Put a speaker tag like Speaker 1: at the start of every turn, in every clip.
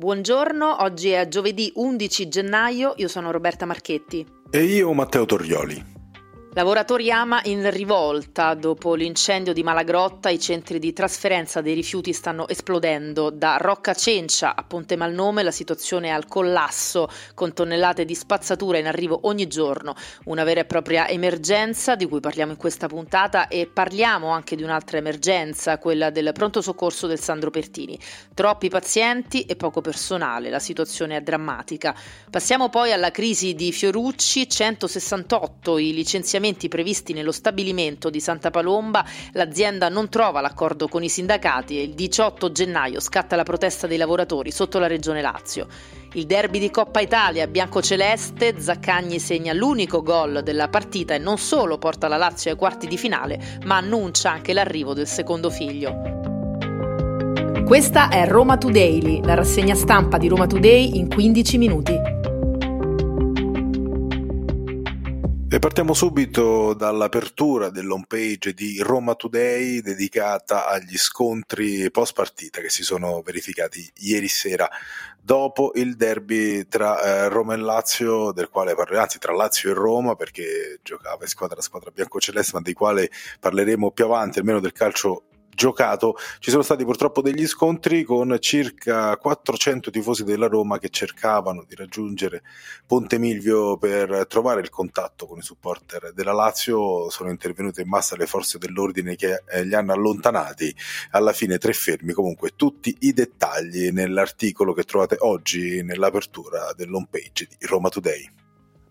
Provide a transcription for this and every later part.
Speaker 1: Buongiorno, oggi è giovedì 11 gennaio, io sono Roberta Marchetti.
Speaker 2: E io Matteo Torrioli.
Speaker 1: Lavoratori Ama in rivolta. Dopo l'incendio di Malagrotta i centri di trasferenza dei rifiuti stanno esplodendo. Da Rocca Cencia a Ponte Malnome la situazione è al collasso, con tonnellate di spazzatura in arrivo ogni giorno. Una vera e propria emergenza di cui parliamo in questa puntata e parliamo anche di un'altra emergenza, quella del pronto soccorso del Sandro Pertini. Troppi pazienti e poco personale, la situazione è drammatica. Passiamo poi alla crisi di Fiorucci, 168 i licenziamenti previsti nello stabilimento di Santa Palomba, l'azienda non trova l'accordo con i sindacati e il 18 gennaio scatta la protesta dei lavoratori sotto la regione Lazio. Il derby di Coppa Italia bianco-celeste, Zaccagni segna l'unico gol della partita e non solo porta la Lazio ai quarti di finale, ma annuncia anche l'arrivo del secondo figlio. Questa è Roma Today, la rassegna stampa di Roma Today in 15 minuti.
Speaker 2: E partiamo subito dall'apertura dell'home page di Roma Today dedicata agli scontri post partita che si sono verificati ieri sera dopo il derby tra eh, Roma e Lazio, del quale parleremo, anzi tra Lazio e Roma, perché giocava in squadra, squadra bianco-celeste, ma dei quali parleremo più avanti, almeno del calcio giocato. Ci sono stati purtroppo degli scontri con circa 400 tifosi della Roma che cercavano di raggiungere Ponte Milvio per trovare il contatto con i supporter della Lazio. Sono intervenute in massa le forze dell'ordine che li hanno allontanati. Alla fine tre fermi. Comunque tutti i dettagli nell'articolo che trovate oggi nell'apertura dell'home page di Roma Today.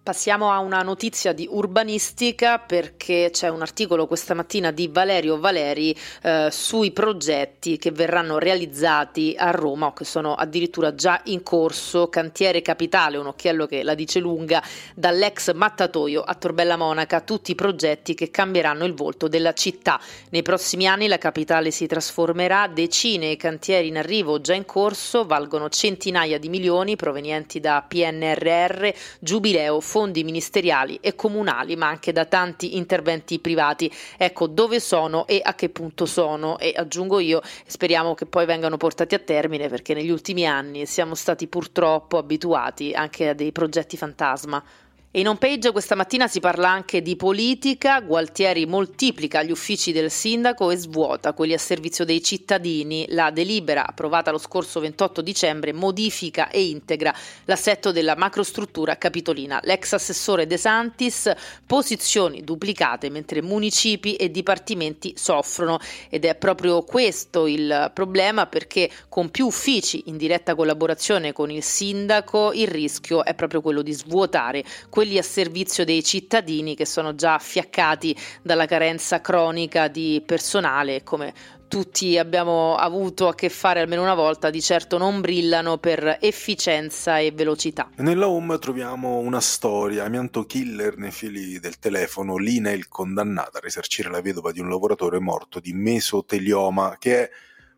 Speaker 1: Passiamo a una notizia di urbanistica perché c'è un articolo questa mattina di Valerio Valeri eh, sui progetti che verranno realizzati a Roma o che sono addirittura già in corso. Cantiere Capitale, un occhiello che la dice lunga, dall'ex mattatoio a Torbella Monaca, tutti i progetti che cambieranno il volto della città. Nei prossimi anni la capitale si trasformerà, decine i cantieri in arrivo già in corso, valgono centinaia di milioni provenienti da PNRR, Giubileo, fondi ministeriali e comunali, ma anche da tanti interventi privati. Ecco dove sono e a che punto sono e aggiungo io, speriamo che poi vengano portati a termine perché negli ultimi anni siamo stati purtroppo abituati anche a dei progetti fantasma. In home page questa mattina si parla anche di politica, Gualtieri moltiplica gli uffici del sindaco e svuota quelli a servizio dei cittadini. La delibera approvata lo scorso 28 dicembre modifica e integra l'assetto della macrostruttura capitolina. L'ex assessore De Santis, posizioni duplicate mentre municipi e dipartimenti soffrono ed è proprio questo il problema perché con più uffici in diretta collaborazione con il sindaco il rischio è proprio quello di svuotare quelli a servizio dei cittadini che sono già affiaccati dalla carenza cronica di personale, come tutti abbiamo avuto a che fare almeno una volta, di certo non brillano per efficienza e velocità.
Speaker 2: Nella home troviamo una storia, amianto killer nei fili del telefono, Lina il condannata a risarcire la vedova di un lavoratore morto di mesotelioma, che è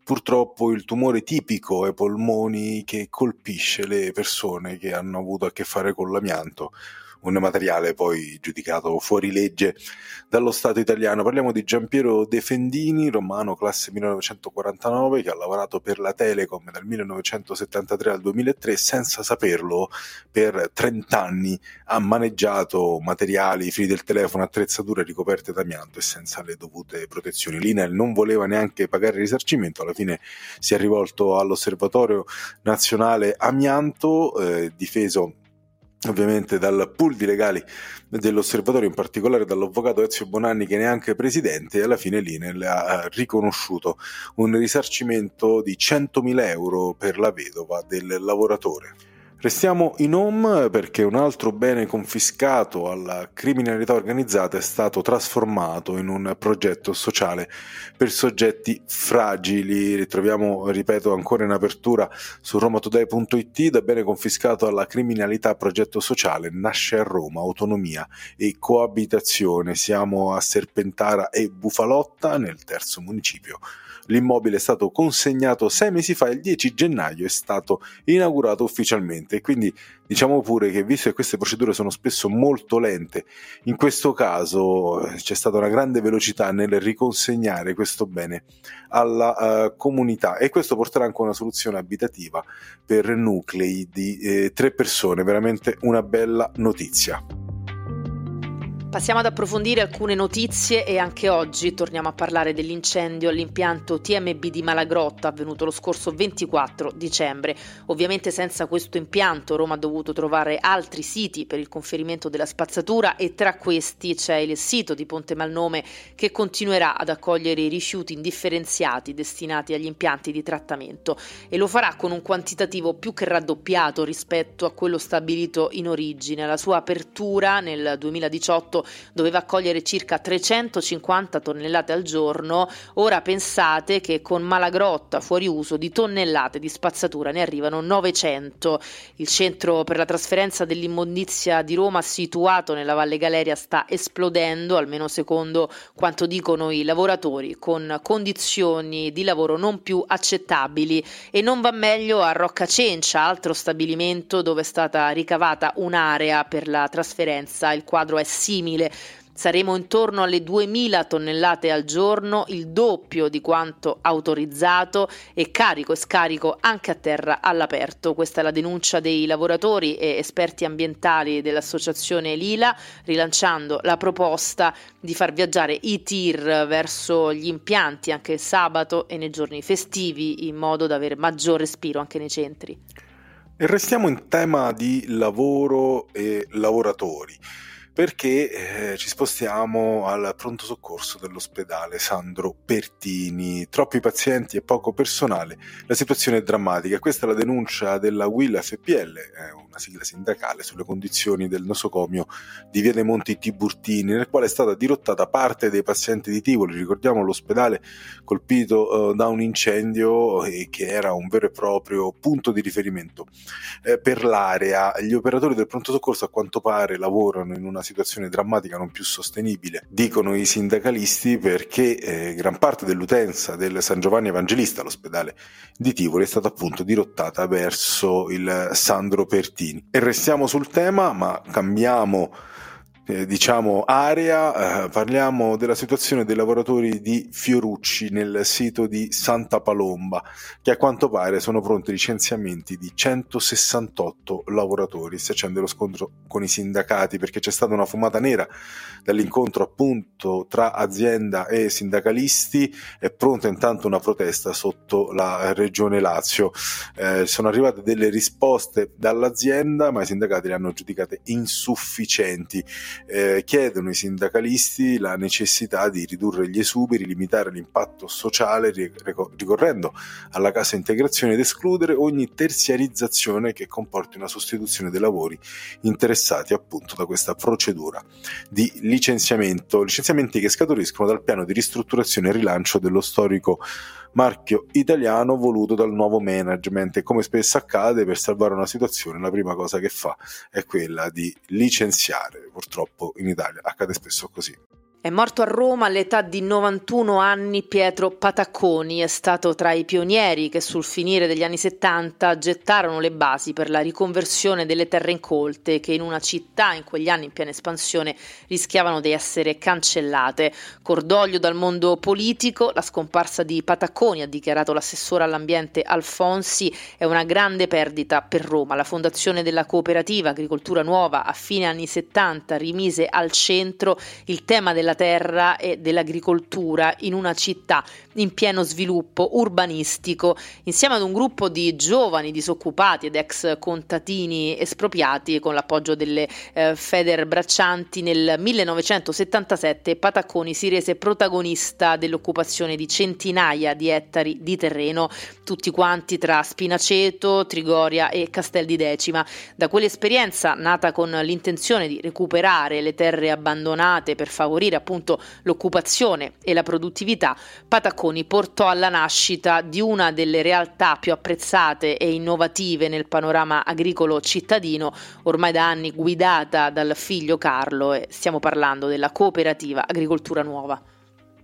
Speaker 2: purtroppo il tumore tipico ai polmoni che colpisce le persone che hanno avuto a che fare con l'amianto un materiale poi giudicato fuori legge dallo Stato italiano. Parliamo di Giampiero Defendini, romano classe 1949, che ha lavorato per la Telecom dal 1973 al 2003, senza saperlo per 30 anni ha maneggiato materiali, fili del telefono, attrezzature ricoperte d'amianto e senza le dovute protezioni. L'INEL non voleva neanche pagare il risarcimento, alla fine si è rivolto all'Osservatorio Nazionale Amianto, eh, difeso ovviamente dal pool di legali dell'osservatorio, in particolare dall'avvocato Ezio Bonanni che neanche presidente e alla fine l'INEL ha riconosciuto un risarcimento di 100.000 euro per la vedova del lavoratore. Restiamo in home perché un altro bene confiscato alla criminalità organizzata è stato trasformato in un progetto sociale per soggetti fragili. Ritroviamo, ripeto, ancora in apertura su romatoday.it da bene confiscato alla criminalità progetto sociale nasce a Roma autonomia e coabitazione. Siamo a Serpentara e Bufalotta nel terzo municipio L'immobile è stato consegnato sei mesi fa, il 10 gennaio è stato inaugurato ufficialmente. Quindi diciamo pure che visto che queste procedure sono spesso molto lente, in questo caso eh, c'è stata una grande velocità nel riconsegnare questo bene alla uh, comunità. E questo porterà anche a una soluzione abitativa per nuclei di eh, tre persone, veramente una bella notizia.
Speaker 1: Passiamo ad approfondire alcune notizie e anche oggi torniamo a parlare dell'incendio all'impianto TMB di Malagrotta avvenuto lo scorso 24 dicembre. Ovviamente senza questo impianto Roma ha dovuto trovare altri siti per il conferimento della spazzatura e tra questi c'è il sito di Ponte Malnome che continuerà ad accogliere i rifiuti indifferenziati destinati agli impianti di trattamento e lo farà con un quantitativo più che raddoppiato rispetto a quello stabilito in origine. La sua apertura nel 2018 doveva accogliere circa 350 tonnellate al giorno, ora pensate che con Malagrotta fuori uso di tonnellate di spazzatura ne arrivano 900. Il centro per la trasferenza dell'immondizia di Roma situato nella Valle Galeria sta esplodendo, almeno secondo quanto dicono i lavoratori, con condizioni di lavoro non più accettabili e non va meglio a Roccacencia, altro stabilimento dove è stata ricavata un'area per la trasferenza. Il quadro è simile simile. Saremo intorno alle 2.000 tonnellate al giorno, il doppio di quanto autorizzato e carico e scarico anche a terra all'aperto. Questa è la denuncia dei lavoratori e esperti ambientali dell'associazione Lila, rilanciando la proposta di far viaggiare i tir verso gli impianti anche il sabato e nei giorni festivi in modo da avere maggior respiro anche nei centri.
Speaker 2: E restiamo in tema di lavoro e lavoratori perché eh, ci spostiamo al pronto soccorso dell'ospedale Sandro Pertini. Troppi pazienti e poco personale, la situazione è drammatica. Questa è la denuncia della Will FPL, una sigla sindacale, sulle condizioni del nosocomio di Via dei Monti Tiburtini, nel quale è stata dirottata parte dei pazienti di Tivoli. Ricordiamo l'ospedale colpito eh, da un incendio e che era un vero e proprio punto di riferimento eh, per l'area. Gli operatori del pronto soccorso a quanto pare lavorano in una situazione drammatica non più sostenibile, dicono i sindacalisti, perché eh, gran parte dell'utenza del San Giovanni Evangelista, l'ospedale di Tivoli, è stata appunto dirottata verso il Sandro Pertini. E restiamo sul tema, ma cambiamo eh, diciamo area, eh, parliamo della situazione dei lavoratori di Fiorucci nel sito di Santa Palomba, che a quanto pare sono pronti licenziamenti di 168 lavoratori. Si accende lo scontro con i sindacati perché c'è stata una fumata nera dall'incontro appunto tra azienda e sindacalisti. È pronta intanto una protesta sotto la regione Lazio. Eh, sono arrivate delle risposte dall'azienda, ma i sindacati le hanno giudicate insufficienti eh, chiedono i sindacalisti la necessità di ridurre gli esuberi, limitare l'impatto sociale ricorrendo alla cassa integrazione ed escludere ogni terziarizzazione che comporti una sostituzione dei lavori interessati appunto da questa procedura di licenziamento, licenziamenti che scaturiscono dal piano di ristrutturazione e rilancio dello storico marchio italiano voluto dal nuovo management e come spesso accade per salvare una situazione la prima cosa che fa è quella di licenziare. Purtroppo in Italia accade spesso così.
Speaker 1: È morto a Roma all'età di 91 anni Pietro Patacconi, è stato tra i pionieri che sul finire degli anni 70 gettarono le basi per la riconversione delle terre incolte che in una città in quegli anni in piena espansione rischiavano di essere cancellate. Cordoglio dal mondo politico, la scomparsa di Patacconi, ha dichiarato l'assessore all'ambiente Alfonsi, è una grande perdita per Roma. La fondazione della cooperativa Agricoltura Nuova a fine anni 70 rimise al centro il tema della della terra e dell'agricoltura in una città in pieno sviluppo urbanistico, insieme ad un gruppo di giovani disoccupati ed ex contadini espropriati con l'appoggio delle eh, Feder Braccianti nel 1977 Patacconi si rese protagonista dell'occupazione di centinaia di ettari di terreno, tutti quanti tra Spinaceto, Trigoria e Castel di Decima. Da quell'esperienza, nata con l'intenzione di recuperare le terre abbandonate per favorire appunto l'occupazione e la produttività, Patacconi portò alla nascita di una delle realtà più apprezzate e innovative nel panorama agricolo cittadino, ormai da anni guidata dal figlio Carlo e stiamo parlando della cooperativa Agricoltura Nuova.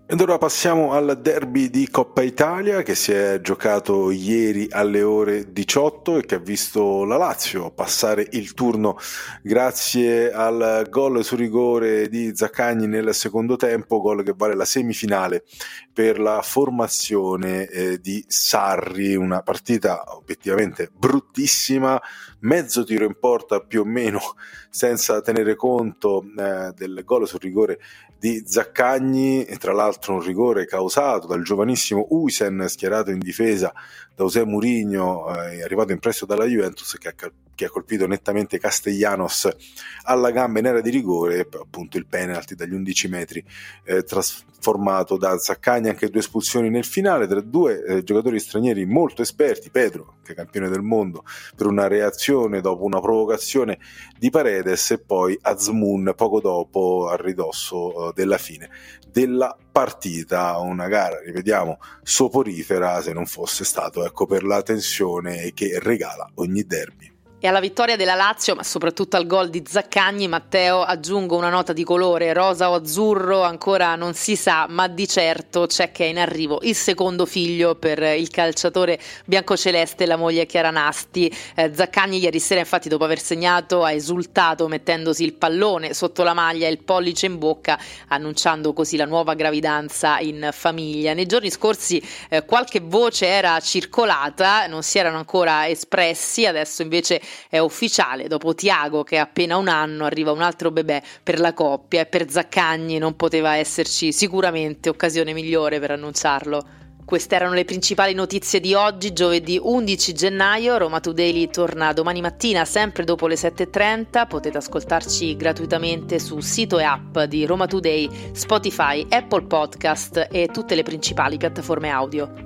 Speaker 2: Ed ora passiamo al derby di Coppa Italia che si è giocato ieri alle ore 18 e che ha visto la Lazio passare il turno grazie al gol su rigore di Zaccagni nel secondo tempo, gol che vale la semifinale per la formazione eh, di Sarri, una partita obiettivamente bruttissima, mezzo tiro in porta più o meno senza tenere conto eh, del gol sul rigore di Zaccagni, e tra l'altro un rigore causato dal giovanissimo Uisen schierato in difesa da José Mourinho, eh, arrivato in prestito dalla Juventus, che ha, che ha, colpito nettamente Castellanos alla gamba in area di rigore, appunto il penalty dagli 11 metri eh, trasformato da Zaccagni, anche due espulsioni nel finale tra due eh, giocatori stranieri molto esperti, Pedro, che è campione del mondo, per una reazione dopo una provocazione di Paredes e poi Azmoun poco dopo a ridosso eh, della fine della partita, una gara, rivediamo, soporifera se non fosse stato ecco, per la tensione che regala ogni derby.
Speaker 1: E alla vittoria della Lazio, ma soprattutto al gol di Zaccagni, Matteo aggiungo una nota di colore rosa o azzurro, ancora non si sa, ma di certo c'è che è in arrivo il secondo figlio per il calciatore biancoceleste e la moglie Chiara Nasti. Eh, Zaccagni ieri sera infatti dopo aver segnato ha esultato mettendosi il pallone sotto la maglia e il pollice in bocca, annunciando così la nuova gravidanza in famiglia. Nei giorni scorsi eh, qualche voce era circolata, non si erano ancora espressi, adesso invece è ufficiale, dopo Tiago che ha appena un anno arriva un altro bebè per la coppia e per Zaccagni non poteva esserci sicuramente occasione migliore per annunciarlo. Queste erano le principali notizie di oggi, giovedì 11 gennaio. Roma Today torna domani mattina, sempre dopo le 7.30. Potete ascoltarci gratuitamente su sito e app di Roma Today, Spotify, Apple Podcast e tutte le principali piattaforme audio.